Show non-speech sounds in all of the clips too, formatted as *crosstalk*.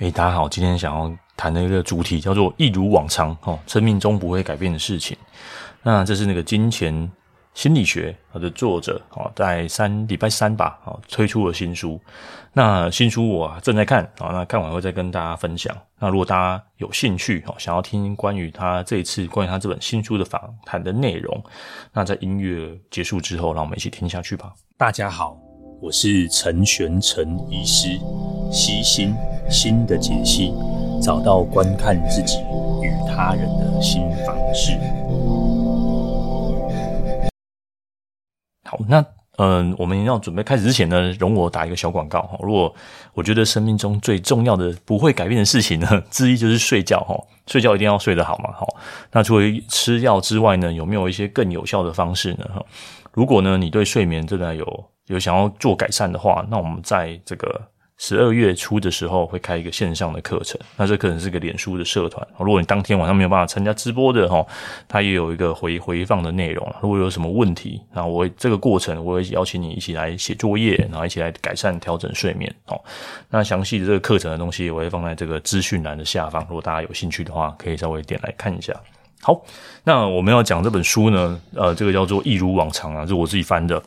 诶，大家好，今天想要谈的一个主题叫做“一如往常”哦，生命中不会改变的事情。那这是那个金钱心理学的作者哦，在三礼拜三吧哦推出了新书。那新书我正在看啊，那看完会再跟大家分享。那如果大家有兴趣哦，想要听关于他这一次关于他这本新书的访谈的内容，那在音乐结束之后，让我们一起听下去吧。大家好，我是陈玄成医师，悉心。心的解析，找到观看自己与他人的新方式。好，那嗯，我们要准备开始之前呢，容我打一个小广告哈。如果我觉得生命中最重要的不会改变的事情呢，*laughs* 之一就是睡觉哈，睡觉一定要睡得好嘛哈。那除了吃药之外呢，有没有一些更有效的方式呢？哈，如果呢，你对睡眠真的有有想要做改善的话，那我们在这个。十二月初的时候会开一个线上的课程，那这可能是个脸书的社团。如果你当天晚上没有办法参加直播的哈，它也有一个回回放的内容。如果有什么问题，那我这个过程我会邀请你一起来写作业，然后一起来改善调整睡眠哦。那详细的这个课程的东西我会放在这个资讯栏的下方，如果大家有兴趣的话，可以稍微点来看一下。好，那我们要讲这本书呢，呃，这个叫做一如往常啊，是我自己翻的。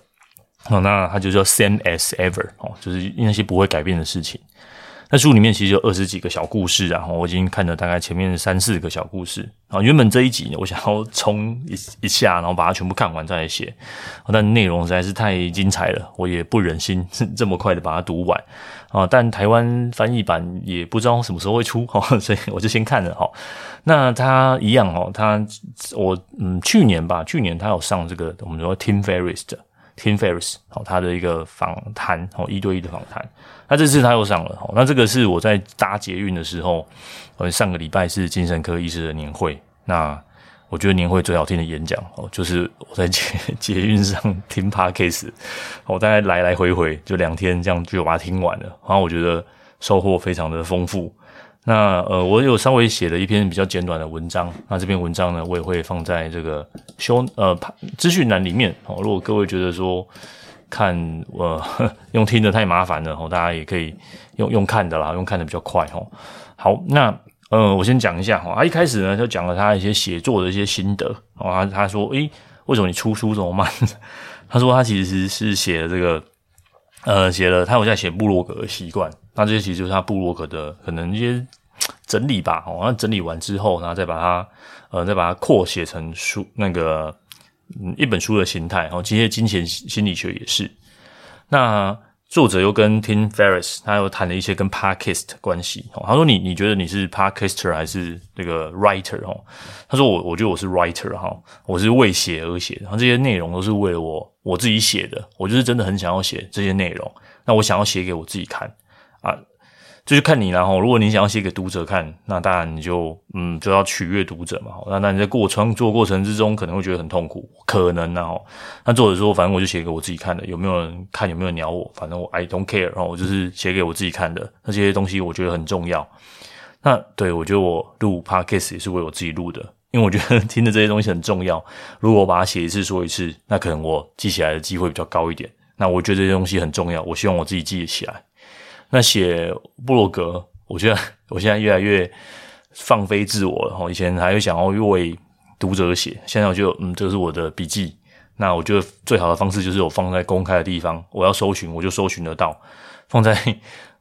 哦，那它就叫 Same as ever 哦，就是那些不会改变的事情。那书里面其实有二十几个小故事啊，我已经看了大概前面三四个小故事啊。原本这一集呢，我想要冲一一下，然后把它全部看完再来写，但内容实在是太精彩了，我也不忍心 *laughs* 这么快的把它读完啊。但台湾翻译版也不知道什么时候会出哈，所以我就先看了哈。那他一样哦，他我嗯去年吧，去年他有上这个我们说 Tim Ferriss 的。Tim Ferriss，好，他的一个访谈，哦，一对一的访谈。那这次他又上了，哦，那这个是我在搭捷运的时候，呃，上个礼拜是精神科医师的年会。那我觉得年会最好听的演讲，哦，就是我在捷 *laughs* 捷运上听 Podcast，我大概来来回回就两天这样就把它听完了，然后我觉得收获非常的丰富。那呃，我有稍微写了一篇比较简短的文章。那这篇文章呢，我也会放在这个修呃资讯栏里面哦。如果各位觉得说看呃 *laughs* 用听的太麻烦了哦，大家也可以用用看的啦，用看的比较快哦。好，那呃，我先讲一下哈。他一开始呢就讲了他一些写作的一些心得哦。他他说，诶，为什么你出书这么慢？*laughs* 他说他其实是写了这个呃写了他有在写部落格的习惯。那这些其实就是他布洛克的可能一些整理吧，哦，那整理完之后，然后再把它，呃，再把它扩写成书，那个，嗯，一本书的形态。哦，其实金钱心理学也是。那作者又跟 Tim Ferriss，他又谈了一些跟 Podcast 关系。哦，他说你你觉得你是 Podcaster 还是那个 Writer？哦，他说我我觉得我是 Writer 哈，我是为写而写，然后这些内容都是为了我我自己写的，我就是真的很想要写这些内容，那我想要写给我自己看。啊，就是看你啦齁。如果你想要写给读者看，那当然你就嗯就要取悦读者嘛。那那你在过创作过程之中可能会觉得很痛苦，可能然后那作者说，反正我就写给我自己看的，有没有人看，有没有人鸟我，反正我 I don't care，然后我就是写给我自己看的。那些东西我觉得很重要。那对，我觉得我录 podcast 也是为我自己录的，因为我觉得 *laughs* 听的这些东西很重要。如果我把它写一次说一次，那可能我记起来的机会比较高一点。那我觉得这些东西很重要，我希望我自己记得起来。那写部落格，我觉得我现在越来越放飞自我了。以前还会想要为读者写，现在我就嗯，这是我的笔记。那我觉得最好的方式就是我放在公开的地方，我要搜寻我就搜寻得到。放在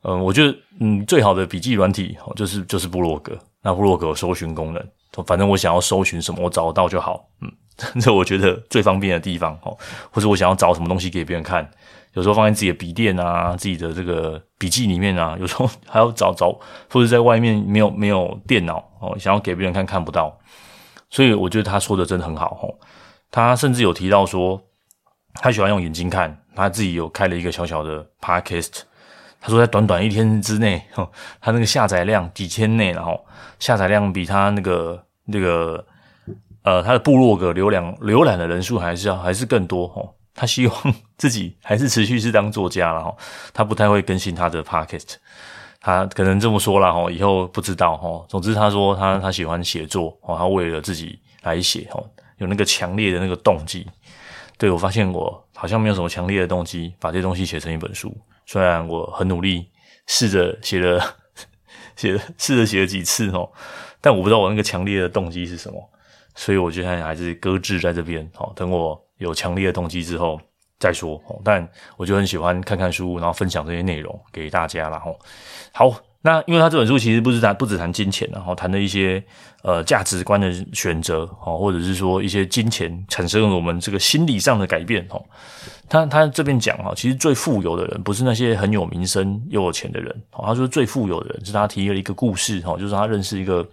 嗯，我觉得嗯，最好的笔记软体就是就是部落格。那部落格搜寻功能，反正我想要搜寻什么，我找得到就好。嗯，*laughs* 这我觉得最方便的地方哦，或者我想要找什么东西给别人看。有时候放在自己的笔电啊，自己的这个笔记里面啊，有时候还要找找，或者在外面没有没有电脑哦，想要给别人看看不到，所以我觉得他说的真的很好哦。他甚至有提到说，他喜欢用眼睛看，他自己有开了一个小小的 podcast。他说在短短一天之内，他那个下载量几千内，然后下载量比他那个那个呃他的部落格浏览浏览的人数还是要还是更多哦。他希望自己还是持续是当作家了哈，他不太会更新他的 podcast，他可能这么说了哈，以后不知道哈。总之他说他他喜欢写作哦，他为了自己来写哦，有那个强烈的那个动机。对，我发现我好像没有什么强烈的动机把这东西写成一本书，虽然我很努力试着写了 *laughs* 写试着写了几次哦，但我不知道我那个强烈的动机是什么，所以我觉得还是搁置在这边哦。等我有强烈的动机之后再说。但我就很喜欢看看书，然后分享这些内容给大家啦。哦。好。那因为他这本书其实不是谈不只谈金钱，然后谈的一些呃价值观的选择，哦，或者是说一些金钱产生了我们这个心理上的改变，哦，他他这边讲哈，其实最富有的人不是那些很有名声又有钱的人，哦，他说最富有的人是他提了一个故事，哦，就是他认识一个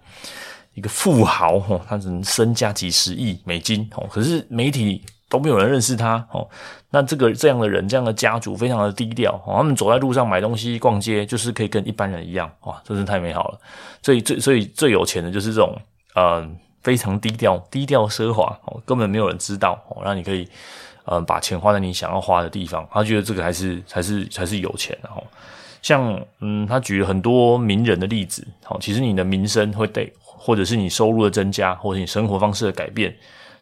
一个富豪，哦，他只能身家几十亿美金，哦，可是媒体。都没有人认识他哦，那这个这样的人，这样的家族非常的低调哦，他们走在路上买东西、逛街，就是可以跟一般人一样哇，真是太美好了。所以最所以最有钱的就是这种呃非常低调、低调奢华哦，根本没有人知道哦，让你可以呃把钱花在你想要花的地方，他觉得这个还是才是才是有钱的哦。像嗯，他举了很多名人的例子哦，其实你的名声会对，或者是你收入的增加，或者你生活方式的改变。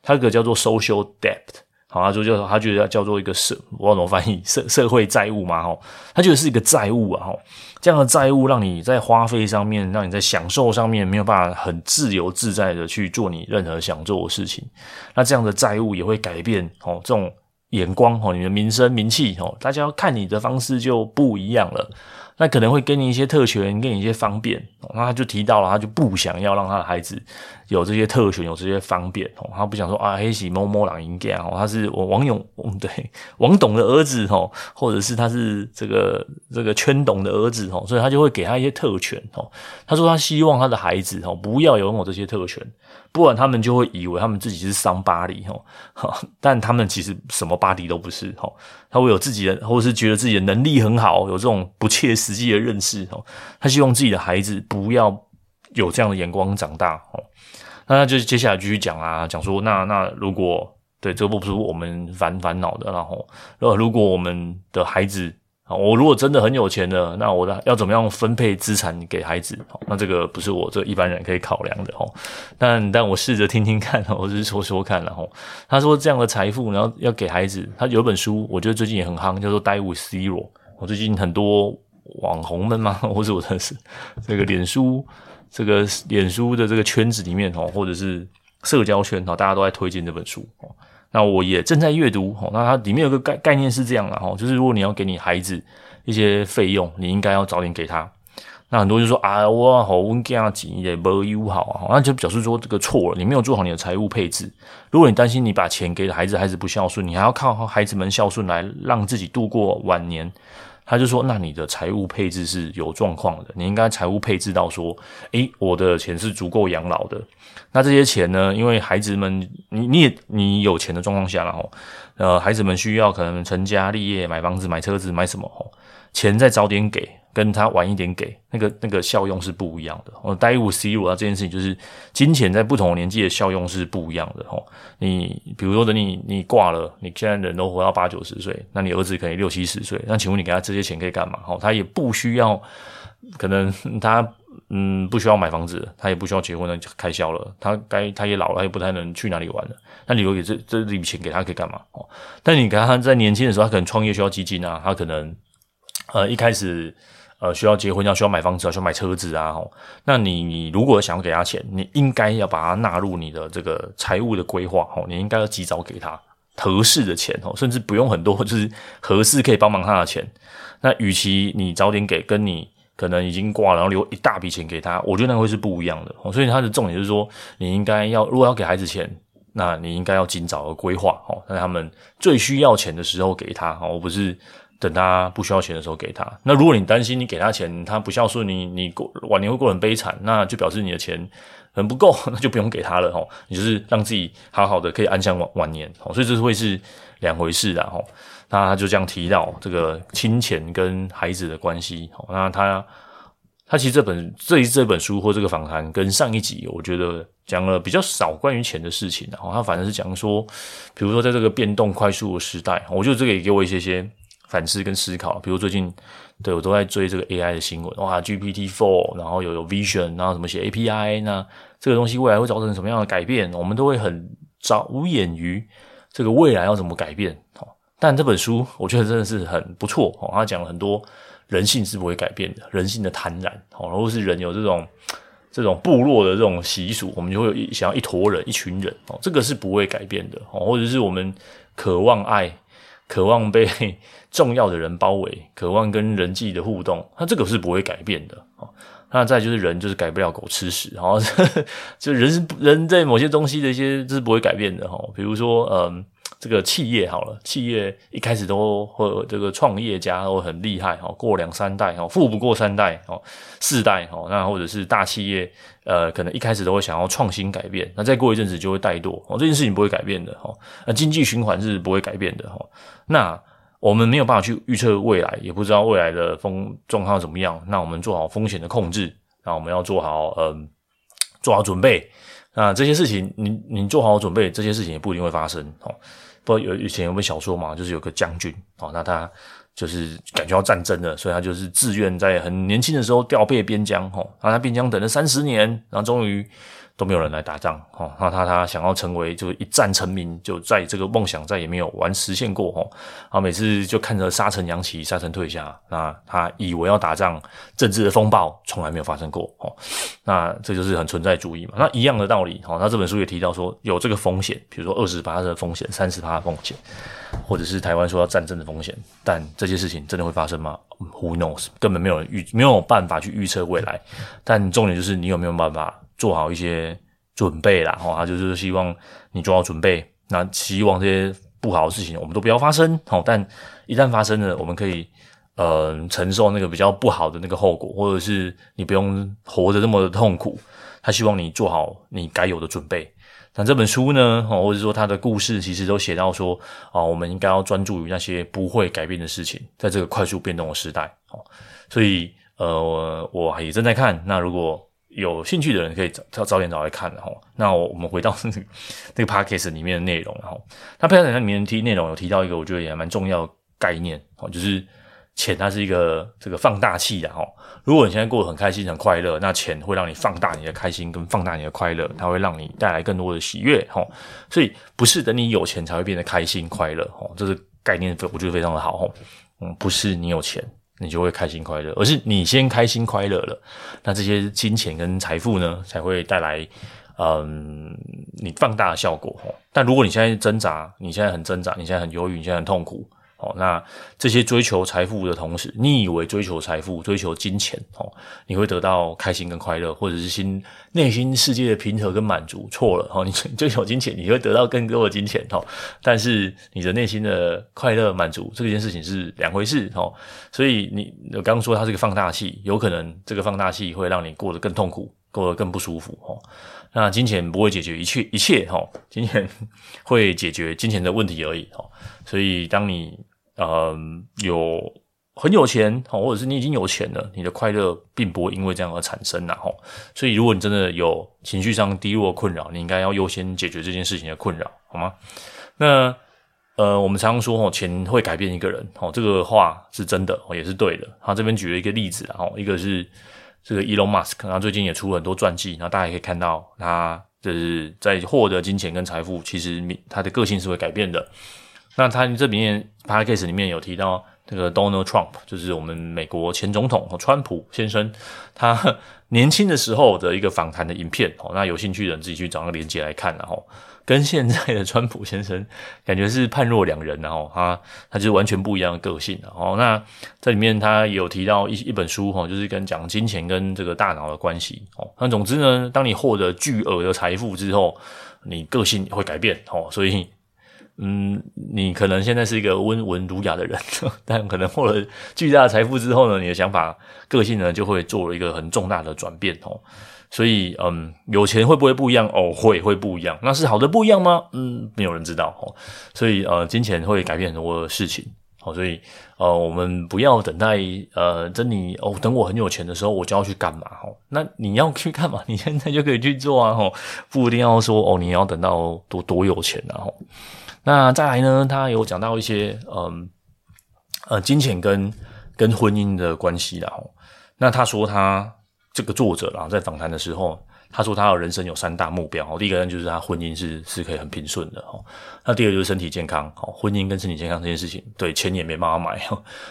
它这个叫做 social debt，好，他说叫他觉得叫做一个社，我怎么翻译社社会债务嘛，吼，他觉得是一个债务啊，吼，这样的债务让你在花费上面，让你在享受上面没有办法很自由自在的去做你任何想做的事情，那这样的债务也会改变，吼，这种眼光，吼，你的名声名气，吼，大家要看你的方式就不一样了。那可能会给你一些特权，给你一些方便，那他就提到了，他就不想要让他的孩子有这些特权，有这些方便，哦，他不想说啊，黑喜某某朗应该哦，他是我王勇，对，*laughs* 王董的儿子哦，或者是他是这个这个圈董的儿子哦，所以他就会给他一些特权哦。他说他希望他的孩子哦，不要拥有这些特权。不然他们就会以为他们自己是桑巴里哦，*laughs* 但他们其实什么巴迪都不是哦。他会有自己的，或者是觉得自己的能力很好，有这种不切实实际的认识哦。他希望自己的孩子不要有这样的眼光长大哦。那他就接下来继续讲啊，讲说那那如果对这不是我们烦烦恼的，然后呃如果我们的孩子啊。我如果真的很有钱的，那我的要怎么样分配资产给孩子？那这个不是我这一般人可以考量的哦。但但我试着听听看，我是说说看，然后他说这样的财富，然后要给孩子，他有一本书，我觉得最近也很夯，叫做《Die with Zero》。我最近很多网红们吗，*laughs* 或者我认识这个脸书这个脸书的这个圈子里面哦，或者是社交圈哦，大家都在推荐这本书哦。那我也正在阅读，那它里面有个概概念是这样的，就是如果你要给你孩子一些费用，你应该要早点给他。那很多人就说啊，我好温家钱也没有好，那就表示说这个错了，你没有做好你的财务配置。如果你担心你把钱给了孩子，孩子不孝顺，你还要靠孩子们孝顺来让自己度过晚年。他就说：“那你的财务配置是有状况的，你应该财务配置到说，诶，我的钱是足够养老的。那这些钱呢？因为孩子们，你你也你有钱的状况下，然后，呃，孩子们需要可能成家立业、买房子、买车子、买什么？吼，钱再早点给。”跟他晚一点给那个那个效用是不一样的。我 Die with Zero 啊，这件事情就是金钱在不同年纪的效用是不一样的哦。你比如说等你你挂了，你现在人都活到八九十岁，那你儿子可以六七十岁，那请问你给他这些钱可以干嘛？哦，他也不需要，可能他嗯不需要买房子，他也不需要结婚的开销了，他该他也老了，他也不太能去哪里玩了。那你留给这这笔钱给他可以干嘛？哦，但你给他在年轻的时候，他可能创业需要基金啊，他可能呃一开始。呃，需要结婚要需要买房子啊，需要买车子啊，吼，那你你如果想要给他钱，你应该要把它纳入你的这个财务的规划，吼，你应该要及早给他合适的钱，吼，甚至不用很多，*laughs* 就是合适可以帮忙他的钱。那与其你早点给，跟你可能已经挂了，然后留一大笔钱给他，我觉得那会是不一样的。所以他的重点就是说，你应该要如果要给孩子钱，那你应该要尽早的规划，吼，在他们最需要钱的时候给他，吼，而不是。等他不需要钱的时候给他。那如果你担心你给他钱，他不孝顺你，你过晚年会过很悲惨，那就表示你的钱很不够，*laughs* 那就不用给他了齁。你就是让自己好好的可以安享晚晚年。所以这是会是两回事的齁。那他就这样提到这个亲钱跟孩子的关系哦。那他他其实这本这一这本书或这个访谈跟上一集，我觉得讲了比较少关于钱的事情。然后他反正是讲说，比如说在这个变动快速的时代，我觉得这个也给我一些些。反思跟思考，比如最近对我都在追这个 AI 的新闻，哇，GPT Four，然后有有 Vision，然后什么写 API，那这个东西未来会造成什么样的改变？我们都会很着眼于这个未来要怎么改变。但这本书我觉得真的是很不错哦，他讲了很多人性是不会改变的，人性的贪婪，哦，或是人有这种这种部落的这种习俗，我们就会想要一坨人、一群人，哦，这个是不会改变的，哦，或者是我们渴望爱，渴望被 *laughs* 重要的人包围，渴望跟人际的互动，那这个是不会改变的，啊，那再就是人就是改不了狗吃屎，哦，*laughs* 就人人在某些东西的一些这是不会改变的，哈，比如说，嗯。这个企业好了，企业一开始都会这个创业家都很厉害哈，过两三代哈，富不过三代哦，四代哦，那或者是大企业，呃，可能一开始都会想要创新改变，那再过一阵子就会怠惰哦，这件事情不会改变的哈，那经济循环是不会改变的哈，那我们没有办法去预测未来，也不知道未来的风状况怎么样，那我们做好风险的控制，那我们要做好嗯、做好准备，那这些事情你你做好准备，这些事情也不一定会发生哦。不有以前有本小说嘛，就是有个将军哦，那他就是感觉到战争了，所以他就是自愿在很年轻的时候调配边疆哦，然后他边疆等了三十年，然后终于。都没有人来打仗，哦，那他他想要成为就一战成名，就在这个梦想再也没有完实现过，哦，啊，每次就看着沙尘扬起，沙尘退下，那他以为要打仗，政治的风暴从来没有发生过，哦，那这就是很存在主义嘛。那一样的道理，哦，那这本书也提到说有这个风险，比如说二十八的风险，三十趴的风险，或者是台湾说要战争的风险，但这些事情真的会发生吗？Who knows？根本没有人预没有办法去预测未来，但重点就是你有没有办法。做好一些准备啦，哈，他就是希望你做好准备，那希望这些不好的事情我们都不要发生，好，但一旦发生了，我们可以呃承受那个比较不好的那个后果，或者是你不用活得这么的痛苦。他希望你做好你该有的准备。那这本书呢，哦或者说他的故事，其实都写到说，啊，我们应该要专注于那些不会改变的事情，在这个快速变动的时代，哦，所以呃，我也正在看，那如果。有兴趣的人可以早早点找来看的哈。那我们回到那 *laughs* 个那个 podcast 里面的内容，然后他 podcast 里面提内容有提到一个我觉得也蛮重要概念哦，就是钱它是一个这个放大器的哈。如果你现在过得很开心很快乐，那钱会让你放大你的开心跟放大你的快乐，它会让你带来更多的喜悦哈。所以不是等你有钱才会变得开心快乐哈，这是概念我觉得非常的好哈。嗯，不是你有钱。你就会开心快乐，而是你先开心快乐了，那这些金钱跟财富呢，才会带来，嗯，你放大的效果。但如果你现在挣扎，你现在很挣扎，你现在很忧郁，你现在很痛苦。哦，那这些追求财富的同时，你以为追求财富、追求金钱，哦，你会得到开心跟快乐，或者是心内心世界的平和跟满足？错了，哦，你追求金钱，你会得到更多的金钱，哦，但是你的内心的快乐满足这件事情是两回事，哦，所以你我刚刚说它是个放大器，有可能这个放大器会让你过得更痛苦，过得更不舒服，哦，那金钱不会解决一切一切，哦，金钱 *laughs* 会解决金钱的问题而已，哦，所以当你呃，有很有钱，或者是你已经有钱了，你的快乐并不会因为这样而产生，然后，所以如果你真的有情绪上低落困扰，你应该要优先解决这件事情的困扰，好吗？那呃，我们常常说哦，钱会改变一个人，哦，这个话是真的，也是对的。他这边举了一个例子，然后一个是这个 Elon Musk，然后最近也出了很多传记，然后大家也可以看到他就是在获得金钱跟财富，其实他的个性是会改变的。那他这里面 podcast 里面有提到这个 Donald Trump，就是我们美国前总统川普先生，他年轻的时候的一个访谈的影片哦。那有兴趣的人自己去找个链接来看，然后跟现在的川普先生感觉是判若两人，然后他他就是完全不一样的个性。哦，那在里面他有提到一一本书哈，就是跟讲金钱跟这个大脑的关系。哦，那总之呢，当你获得巨额的财富之后，你个性会改变。哦，所以。嗯，你可能现在是一个温文儒雅的人，*laughs* 但可能获了巨大的财富之后呢，你的想法、个性呢，就会做了一个很重大的转变哦。所以，嗯，有钱会不会不一样？哦，会，会不一样。那是好的不一样吗？嗯，没有人知道哦。所以，呃，金钱会改变很多事情哦。所以，呃，我们不要等待，呃，等你哦，等我很有钱的时候，我就要去干嘛？哦，那你要去干嘛？*laughs* 你现在就可以去做啊！哦，不一定要说哦，你要等到多多有钱啊！哦。那再来呢？他有讲到一些嗯呃金钱跟跟婚姻的关系啦。那他说他这个作者啦，在访谈的时候，他说他的人生有三大目标，第一个呢就是他婚姻是是可以很平顺的，那第二个就是身体健康，婚姻跟身体健康这件事情，对钱也没办法买，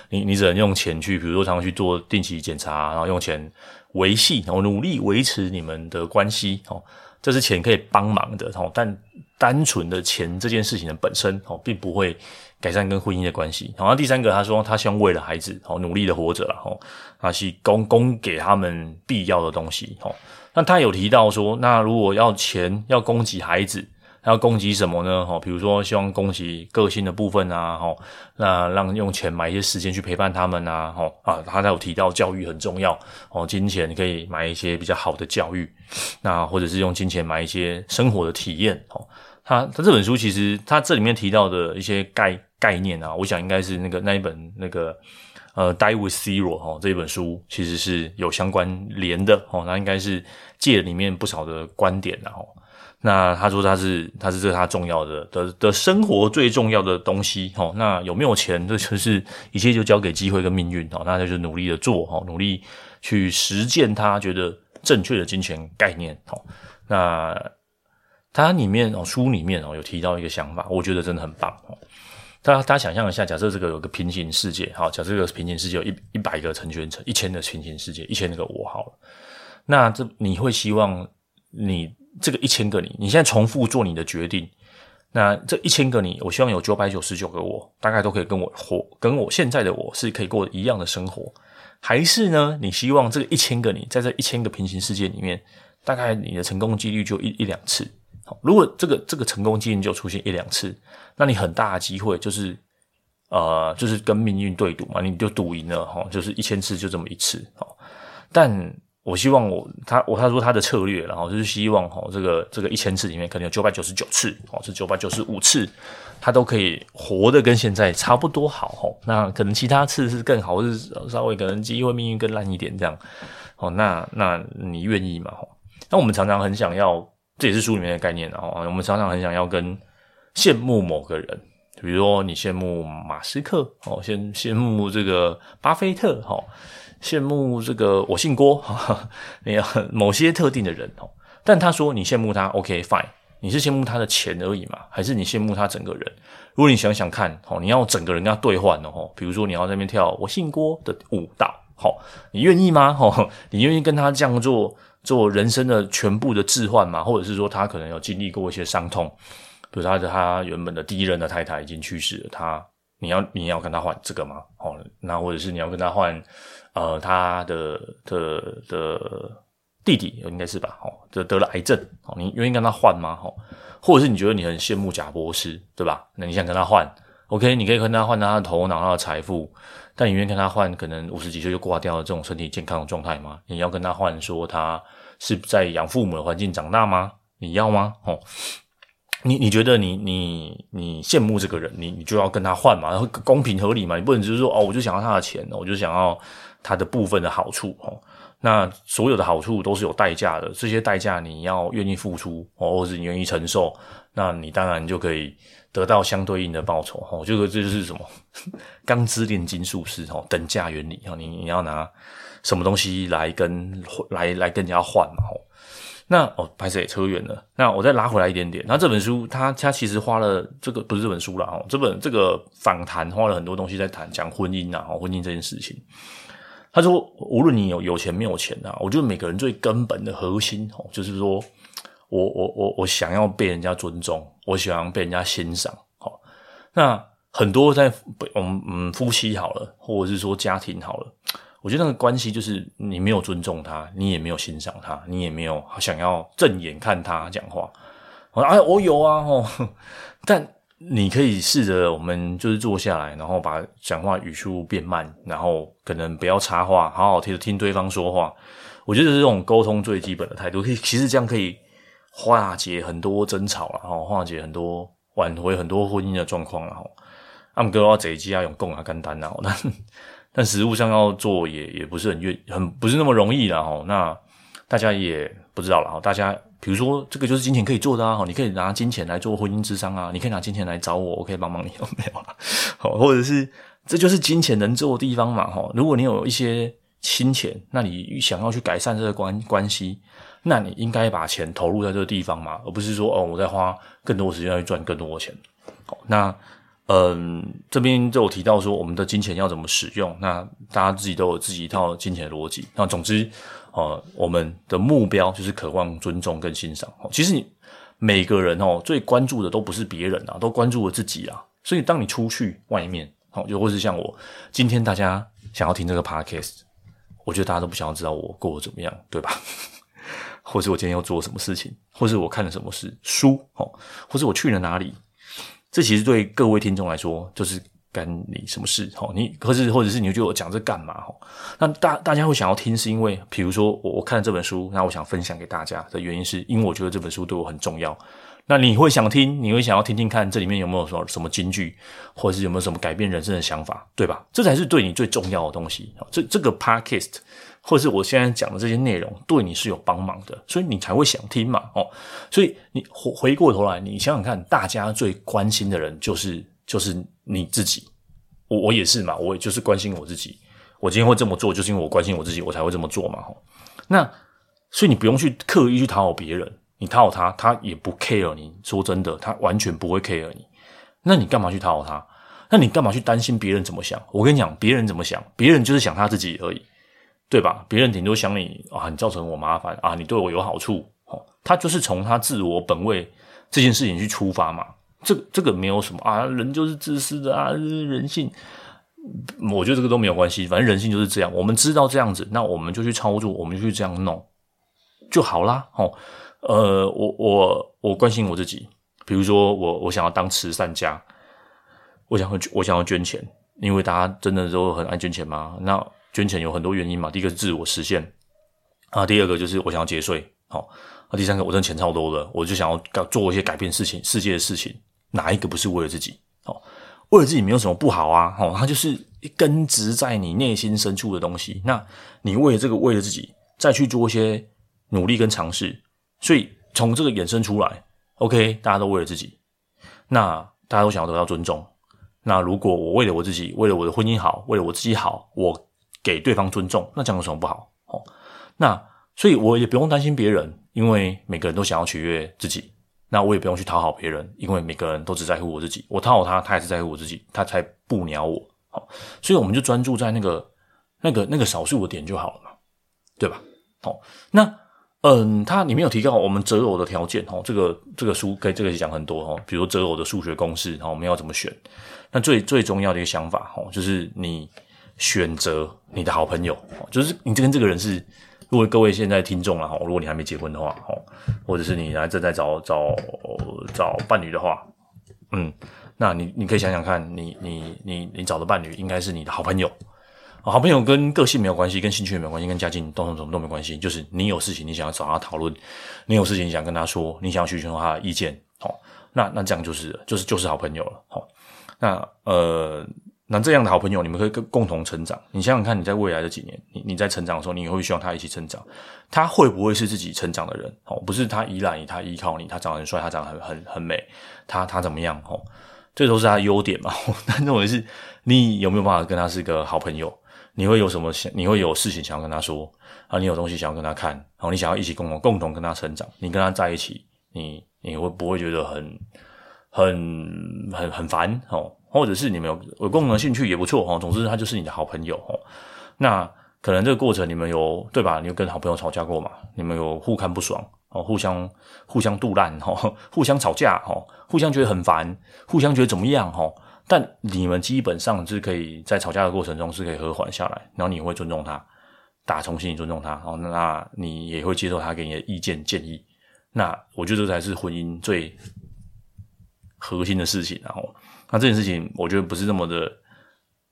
你你只能用钱去，比如说常常去做定期检查，然后用钱维系，然后努力维持你们的关系，哦，这是钱可以帮忙的，但单纯的钱这件事情的本身，哦，并不会改善跟婚姻的关系。然后第三个，他说他希望为了孩子，哦，努力的活着了，哦，啊是供供给他们必要的东西，哦。那他有提到说，那如果要钱要供给孩子，要供给什么呢？哈，比如说希望供给个性的部分啊，哈，那让用钱买一些时间去陪伴他们啊，哈啊，他有提到教育很重要，哦，金钱可以买一些比较好的教育，那或者是用金钱买一些生活的体验，哦，他他这本书其实他这里面提到的一些概概念啊，我想应该是那个那一本那个。呃，Die with Zero 哈，这一本书其实是有相关联的哦，那应该是借里面不少的观点然后，那他说他是他是这他重要的的的生活最重要的东西哦，那有没有钱，这就是一切就交给机会跟命运哦，那他就努力的做哦，努力去实践他觉得正确的金钱概念哦，那他里面哦书里面哦有提到一个想法，我觉得真的很棒哦。大家大家想象一下，假设这个有个平行世界，好，假设这个平行世界有一一百个陈全成，一千的平行世界，一千个我好了。那这你会希望你这个一千个你，你现在重复做你的决定，那这一千个你，我希望有九百九十九个我，大概都可以跟我活，跟我现在的我是可以过一样的生活，还是呢？你希望这个一千个你，在这一千个平行世界里面，大概你的成功几率就一一两次。如果这个这个成功经验就出现一两次，那你很大的机会就是，呃，就是跟命运对赌嘛，你就赌赢了哈，就是一千次就这么一次。好，但我希望我他我他说他的策略，然后就是希望哈，这个这个一千次里面可能有九百九十九次，哦，是九百九十五次，他都可以活得跟现在差不多好哈。那可能其他次是更好，是稍微可能机会命运更烂一点这样。哦，那那你愿意吗？那我们常常很想要。这也是书里面的概念，然后我们常常很想要跟羡慕某个人，比如说你羡慕马斯克哦，羡羡慕这个巴菲特哈，羡慕这个我姓郭哈，*laughs* 你要某些特定的人哦。但他说你羡慕他，OK fine，你是羡慕他的钱而已嘛，还是你羡慕他整个人？如果你想想看哦，你要整个人跟他兑换哦，比如说你要在那边跳我姓郭的舞蹈，好，你愿意吗？哈，你愿意跟他这样做？做人生的全部的置换嘛，或者是说他可能有经历过一些伤痛，比如他的他原本的第一任的太太已经去世了，他你要你要跟他换这个吗？哦，那或者是你要跟他换呃他的的的弟弟应该是吧？哦，得得了癌症，哦，你愿意跟他换吗？哦，或者是你觉得你很羡慕贾博士，对吧？那你想跟他换？OK，你可以跟他换他的头脑、他的财富。但你愿意跟他换可能五十几岁就挂掉了这种身体健康的状态吗？你要跟他换说他是在养父母的环境长大吗？你要吗？哦，你你觉得你你你羡慕这个人，你你就要跟他换嘛？然后公平合理嘛？你不能只是说哦，我就想要他的钱，我就想要他的部分的好处哦。那所有的好处都是有代价的，这些代价你要愿意付出哦，或是你愿意承受，那你当然就可以。得到相对应的报酬，吼，这个这就是什么？*laughs* 钢之炼金术师，吼，等价原理，你你要拿什么东西来跟来来跟人家换嘛，吼，那哦，拍摄也扯远了，那我再拉回来一点点，那这本书他他其实花了这个不是这本书了，哦，这本这个访谈花了很多东西在谈讲婚姻呐，婚姻这件事情，他说无论你有有钱没有钱呐，我觉得每个人最根本的核心，吼，就是说。我我我我想要被人家尊重，我喜欢被人家欣赏。好，那很多在我们嗯夫妻好了，或者是说家庭好了，我觉得那个关系就是你没有尊重他，你也没有欣赏他，你也没有想要正眼看他讲话。我说哎，我有啊，哦，但你可以试着我们就是坐下来，然后把讲话语速变慢，然后可能不要插话，好好听听对方说话。我觉得是这种沟通最基本的态度，可以其实这样可以。化解很多争吵了哈，化解很多挽回很多婚姻的状况了哈。他们哥要这一季要用共啊干单啊，但但实务上要做也也不是很愿很不是那么容易了哈。那大家也不知道了哈。大家比如说这个就是金钱可以做的啊，你可以拿金钱来做婚姻之商啊，你可以拿金钱来找我，我可以帮帮你有没有？*laughs* 好，或者是这就是金钱能做的地方嘛哈。如果你有一些金钱，那你想要去改善这个关关系，那你应该把钱投入在这个地方嘛，而不是说哦，我在花更多的时间去赚更多的钱。好，那嗯，这边就有提到说我们的金钱要怎么使用，那大家自己都有自己一套金钱的逻辑。那总之，呃，我们的目标就是渴望尊重跟欣赏。其实你每个人哦，最关注的都不是别人啊，都关注了自己啊。所以当你出去外面，好，就或是像我今天大家想要听这个 podcast。我觉得大家都不想要知道我过得怎么样，对吧？或是我今天又做什么事情，或是我看了什么事书，哦，或是我去了哪里？这其实对各位听众来说，就是干你什么事？哦，你或是或者是你觉得我讲这干嘛？哦，那大大家会想要听，是因为比如说我我看了这本书，那我想分享给大家的原因，是因为我觉得这本书对我很重要。那你会想听，你会想要听听看，这里面有没有什么什么金句，或者是有没有什么改变人生的想法，对吧？这才是对你最重要的东西。这这个 podcast，或者是我现在讲的这些内容，对你是有帮忙的，所以你才会想听嘛。哦，所以你回回过头来，你想想看，大家最关心的人就是就是你自己。我我也是嘛，我也就是关心我自己。我今天会这么做，就是因为我关心我自己，我才会这么做嘛。那所以你不用去刻意去讨好别人。你讨好他，他也不 care 你。说真的，他完全不会 care 你。那你干嘛去讨好他？那你干嘛去担心别人怎么想？我跟你讲，别人怎么想，别人就是想他自己而已，对吧？别人顶多想你啊，你造成我麻烦啊，你对我有好处，哦，他就是从他自我本位这件事情去出发嘛。这这个没有什么啊，人就是自私的啊，人性。我觉得这个都没有关系，反正人性就是这样。我们知道这样子，那我们就去操作，我们就去这样弄就好啦。哦。呃，我我我关心我自己，比如说我我想要当慈善家，我想我想要捐钱，因为大家真的都很爱捐钱嘛。那捐钱有很多原因嘛，第一个是自我实现啊，第二个就是我想要节税，好，啊，第三个我挣钱超多的，我就想要做一些改变事情、世界的事情，哪一个不是为了自己？好，为了自己没有什么不好啊，好，它就是根植在你内心深处的东西。那你为了这个，为了自己，再去做一些努力跟尝试。所以从这个衍生出来，OK，大家都为了自己，那大家都想要得到尊重。那如果我为了我自己，为了我的婚姻好，为了我自己好，我给对方尊重，那这样有什么不好？哦，那所以我也不用担心别人，因为每个人都想要取悦自己。那我也不用去讨好别人，因为每个人都只在乎我自己。我讨好他，他也是在乎我自己，他才不鸟我。好，所以我们就专注在那个那个那个少数的点就好了嘛，对吧？好，那。嗯，他里面有提到我们择偶的条件哦，这个这个书可以这个讲很多哦，比如择偶的数学公式，然后我们要怎么选？那最最重要的一个想法哦，就是你选择你的好朋友，就是你跟这个人是，如果各位现在听众了哈，如果你还没结婚的话哦，或者是你还正在找找找伴侣的话，嗯，那你你可以想想看你你你你找的伴侣应该是你的好朋友。好朋友跟个性没有关系，跟兴趣也没有关系，跟家境、都什么都没关系。就是你有事情，你想要找他讨论；你有事情你想跟他说，你想要寻求他的意见。哦，那那这样就是就是就是好朋友了。好，那呃，那这样的好朋友，你们可以共同成长。你想想看，你在未来的几年，你你在成长的时候，你会不会希望他一起成长？他会不会是自己成长的人？哦，不是他依赖你，他依靠你，他长得很帅，他长得很很很美，他他怎么样？哦，这都是他优点嘛。*laughs* 但重点是，你有没有办法跟他是一个好朋友？你会有什么想？你会有事情想要跟他说啊？你有东西想要跟他看，然后你想要一起共同共同跟他成长。你跟他在一起，你你会不会觉得很很很很烦哦？或者是你们有有共同兴趣也不错哦。总之，他就是你的好朋友哦。那可能这个过程你们有对吧？你有跟好朋友吵架过嘛？你们有互看不爽哦，互相互相肚烂哦，互相吵架哦，互相觉得很烦，互相觉得怎么样哦？但你们基本上是可以在吵架的过程中是可以和缓下来，然后你会尊重他，打从心里尊重他，然后那你也会接受他给你的意见建议。那我觉得这才是婚姻最核心的事情。然后，那这件事情我觉得不是那么的，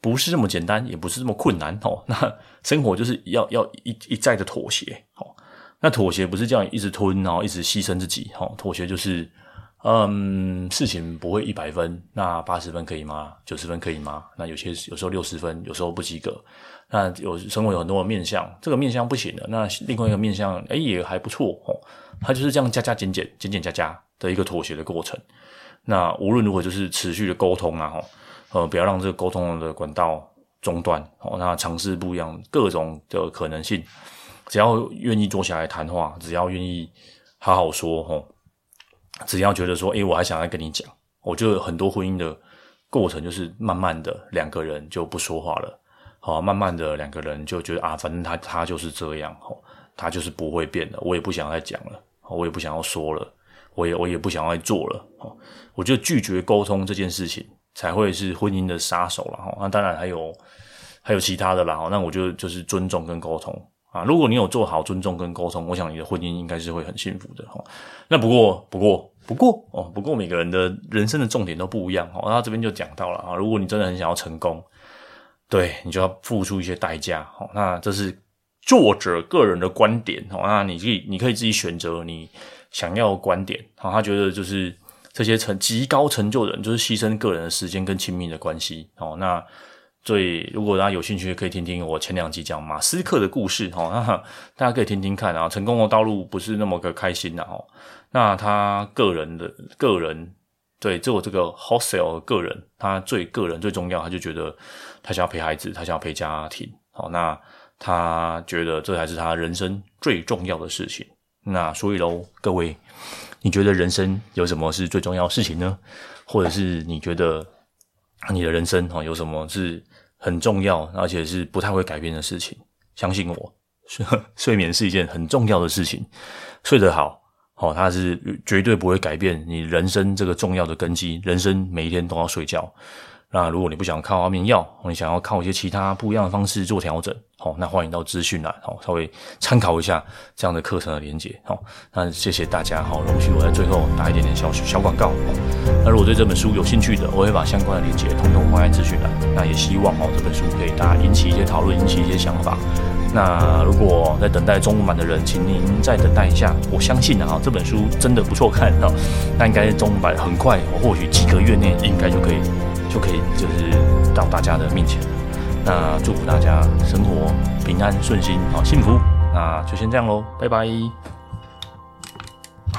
不是这么简单，也不是这么困难哦。*laughs* 那生活就是要要一一再的妥协哦。那妥协不是这样一直吞，然后一直牺牲自己哦。妥协就是。嗯，事情不会一百分，那八十分可以吗？九十分可以吗？那有些有时候六十分，有时候不及格。那有生活有很多的面向，这个面向不行了，那另外一个面向，哎、也还不错哦。它就是这样加加减减，减减加加的一个妥协的过程。那无论如何，就是持续的沟通啊，哈，呃，不要让这个沟通的管道中断哦，那尝试不一样各种的可能性，只要愿意坐下来谈话，只要愿意好好说吼，只要觉得说，诶，我还想要跟你讲，我觉得很多婚姻的过程就是慢慢的两个人就不说话了，好，慢慢的两个人就觉得啊，反正他他就是这样吼，他就是不会变的，我也不想再讲了，我也不想要说了，我也我也不想要做了，哦，我觉得拒绝沟通这件事情。才会是婚姻的杀手了哈，那当然还有还有其他的啦哈，那我觉得就是尊重跟沟通啊，如果你有做好尊重跟沟通，我想你的婚姻应该是会很幸福的哈。那不过不过不过哦，不过每个人的人生的重点都不一样哈，那这边就讲到了啊，如果你真的很想要成功，对你就要付出一些代价哈，那这是作者个人的观点哈，那你可以你可以自己选择你想要的观点啊，他觉得就是。这些成极高成就的人，就是牺牲个人的时间跟亲密的关系哦。那最如果大家有兴趣，可以听听我前两集讲马斯克的故事哦。那大家可以听听看啊，成功的道路不是那么个开心的哦。那他个人的个人对做这个 Hostel 个人，他最个人最重要，他就觉得他想要陪孩子，他想要陪家庭。好，那他觉得这才是他人生最重要的事情。那所以喽，各位。你觉得人生有什么是最重要的事情呢？或者是你觉得你的人生有什么是很重要，而且是不太会改变的事情？相信我，*laughs* 睡眠是一件很重要的事情。睡得好，哦，它是绝对不会改变你人生这个重要的根基。人生每一天都要睡觉。那如果你不想靠安眠药，你想要靠一些其他不一样的方式做调整，好，那欢迎到资讯栏，好，稍微参考一下这样的课程的连结，好，那谢谢大家，好，容许我在最后打一点点小小广告，那如果对这本书有兴趣的，我会把相关的连结统统放在资讯栏，那也希望哦，这本书可以大家引起一些讨论，引起一些想法。那如果在等待中文版的人，请您再等待一下，我相信啊，这本书真的不错看，哈，那应该中文版很快，或许几个月内应该就可以。就可以，就是到大家的面前。那祝福大家生活平安顺心，好幸福。那就先这样喽，拜拜。